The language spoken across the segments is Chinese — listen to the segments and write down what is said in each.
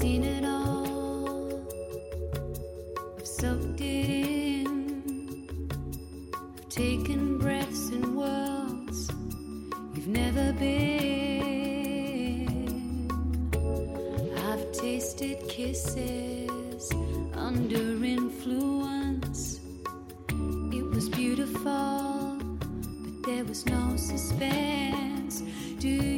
seen it all. I've soaked it in. I've taken breaths in worlds you've never been. I've tasted kisses under influence. It was beautiful, but there was no suspense. Do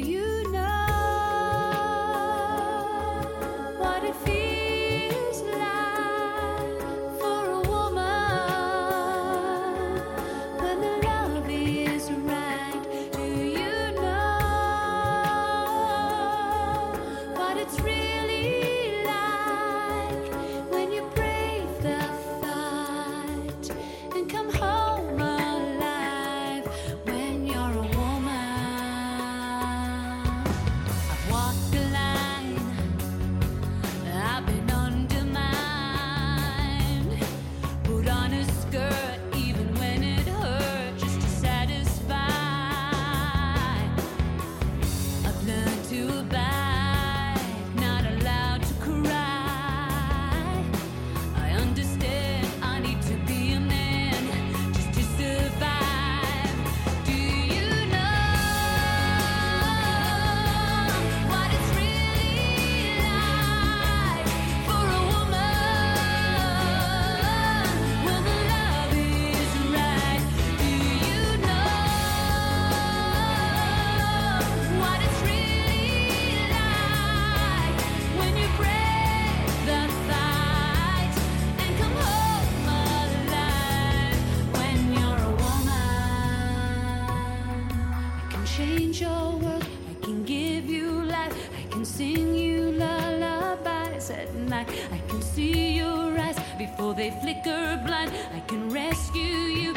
see your eyes before they flicker blind. I can rescue you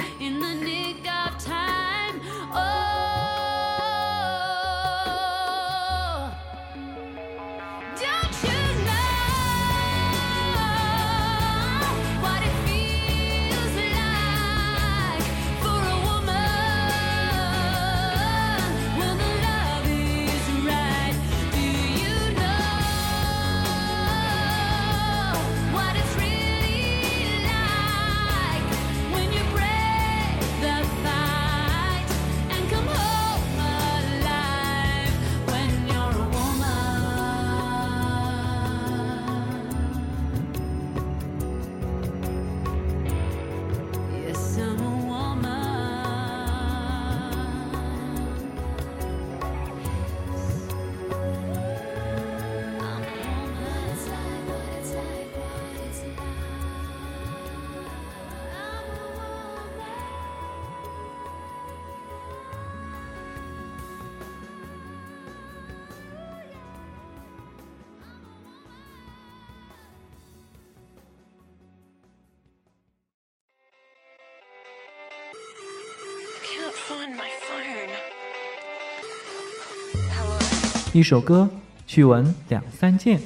on my 一首歌，趣闻两三件，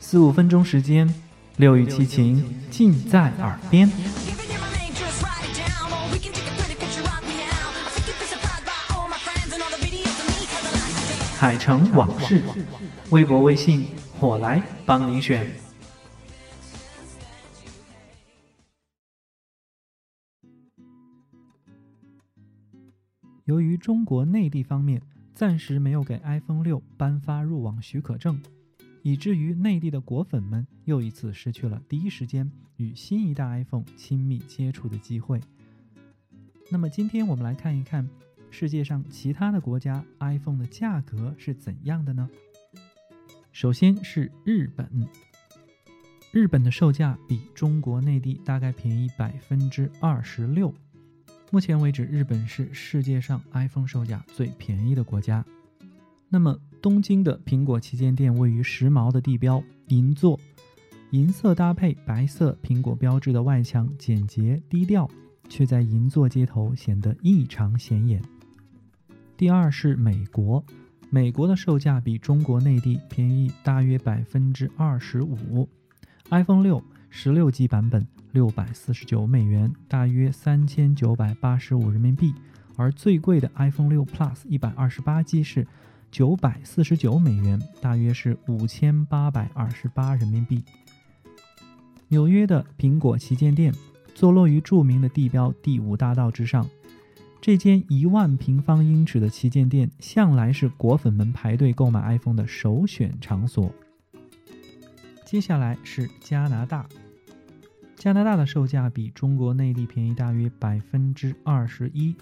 四五分钟时间，六欲七情尽在耳边。海城往事，微博、微信，我来帮您选。由于中国内地方面暂时没有给 iPhone 六颁发入网许可证，以至于内地的果粉们又一次失去了第一时间与新一代 iPhone 亲密接触的机会。那么今天我们来看一看世界上其他的国家 iPhone 的价格是怎样的呢？首先是日本，日本的售价比中国内地大概便宜百分之二十六。目前为止，日本是世界上 iPhone 售价最便宜的国家。那么，东京的苹果旗舰店位于时髦的地标银座，银色搭配白色苹果标志的外墙，简洁低调，却在银座街头显得异常显眼。第二是美国，美国的售价比中国内地便宜大约百分之二十五。iPhone 六十六 G 版本六百四十九美元，大约三千九百八十五人民币，而最贵的 iPhone 六 Plus 一百二十八 G 是九百四十九美元，大约是五千八百二十八人民币。纽约的苹果旗舰店坐落于著名的地标第五大道之上。这间一万平方英尺的旗舰店向来是果粉们排队购买 iPhone 的首选场所。接下来是加拿大，加拿大的售价比中国内地便宜大约百分之二十一。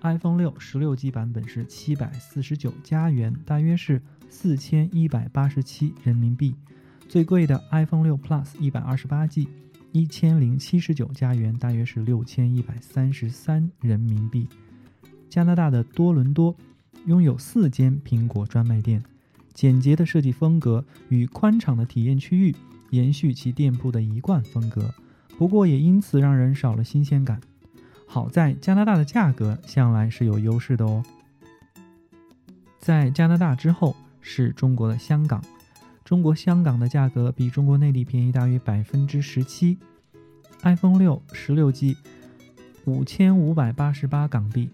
iPhone 六十六 G 版本是七百四十九加元，大约是四千一百八十七人民币。最贵的 iPhone 六 Plus 一百二十八 G，一千零七十九加元，大约是六千一百三十三人民币。加拿大的多伦多拥有四间苹果专卖店，简洁的设计风格与宽敞的体验区域延续其店铺的一贯风格，不过也因此让人少了新鲜感。好在加拿大的价格向来是有优势的哦。在加拿大之后是中国的香港，中国香港的价格比中国内地便宜大约百分之十七。iPhone 六十六 G 五千五百八十八港币，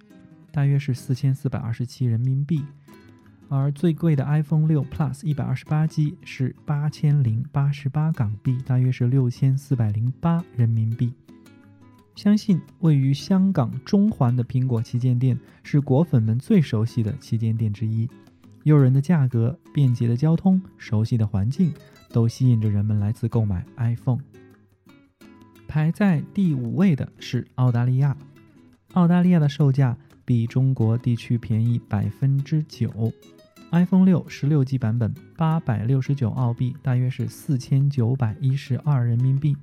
大约是四千四百二十七人民币，而最贵的 iPhone 六 Plus 一百二十八 G 是八千零八十八港币，大约是六千四百零八人民币。相信位于香港中环的苹果旗舰店是果粉们最熟悉的旗舰店之一。诱人的价格、便捷的交通、熟悉的环境，都吸引着人们来自购买 iPhone。排在第五位的是澳大利亚，澳大利亚的售价比中国地区便宜百分之九。iPhone 六十六 G 版本八百六十九澳币，大约是四千九百一十二人民币。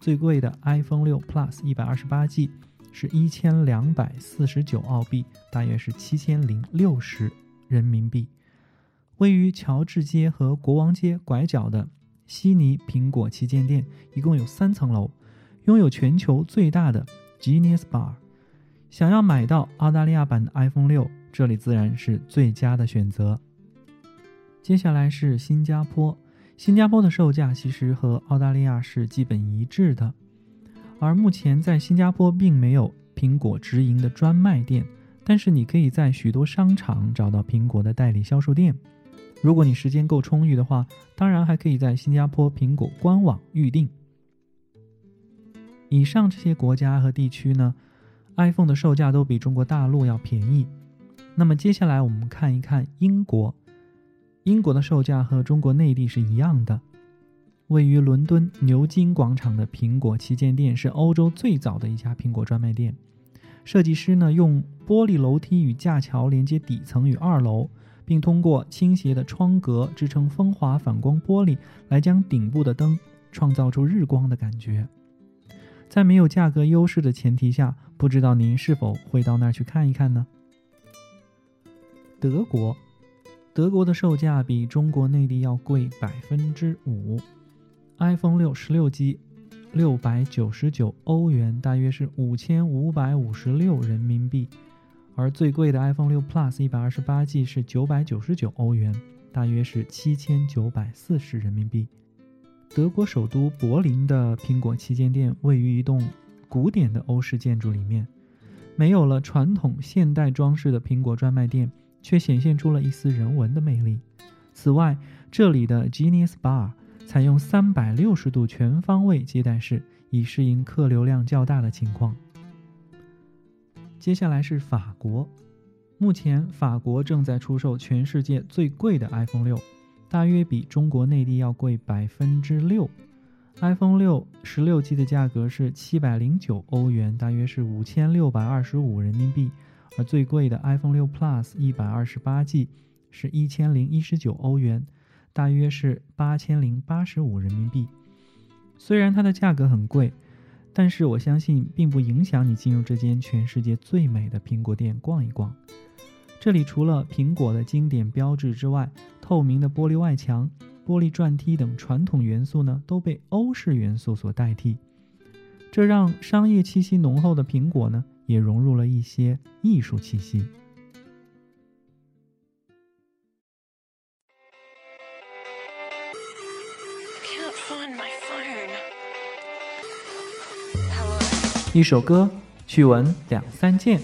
最贵的 iPhone 六 Plus 一百二十八 G 是一千两百四十九澳币，大约是七千零六十人民币。位于乔治街和国王街拐角的悉尼苹果旗舰店，一共有三层楼，拥有全球最大的 Genius Bar。想要买到澳大利亚版的 iPhone 六，这里自然是最佳的选择。接下来是新加坡。新加坡的售价其实和澳大利亚是基本一致的，而目前在新加坡并没有苹果直营的专卖店，但是你可以在许多商场找到苹果的代理销售店。如果你时间够充裕的话，当然还可以在新加坡苹果官网预订。以上这些国家和地区呢，iPhone 的售价都比中国大陆要便宜。那么接下来我们看一看英国。英国的售价和中国内地是一样的。位于伦敦牛津广场的苹果旗舰店是欧洲最早的一家苹果专卖店。设计师呢用玻璃楼梯与架桥连接底层与二楼，并通过倾斜的窗格支撑风滑反光玻璃，来将顶部的灯创造出日光的感觉。在没有价格优势的前提下，不知道您是否会到那儿去看一看呢？德国。德国的售价比中国内地要贵百分之五，iPhone 六十六 G 六百九十九欧元，大约是五千五百五十六人民币，而最贵的 iPhone 六 Plus 一百二十八 G 是九百九十九欧元，大约是七千九百四十人民币。德国首都柏林的苹果旗舰店位于一栋古典的欧式建筑里面，没有了传统现代装饰的苹果专卖店。却显现出了一丝人文的魅力。此外，这里的 Genius Bar 采用三百六十度全方位接待式，以适应客流量较大的情况。接下来是法国，目前法国正在出售全世界最贵的 iPhone 六，大约比中国内地要贵百分之六。iPhone 六十六 G 的价格是七百零九欧元，大约是五千六百二十五人民币。而最贵的 iPhone 六 Plus 一百二十八 G 是一千零一十九欧元，大约是八千零八十五人民币。虽然它的价格很贵，但是我相信并不影响你进入这间全世界最美的苹果店逛一逛。这里除了苹果的经典标志之外，透明的玻璃外墙、玻璃转梯等传统元素呢，都被欧式元素所代替，这让商业气息浓厚的苹果呢。也融入了一些艺术气息。一首歌，趣闻两三件，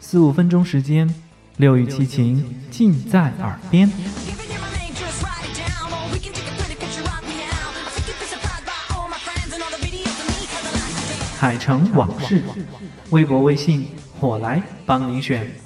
四五分钟时间，六欲七情尽在耳边。海城往事，微博、微信，我来帮您选。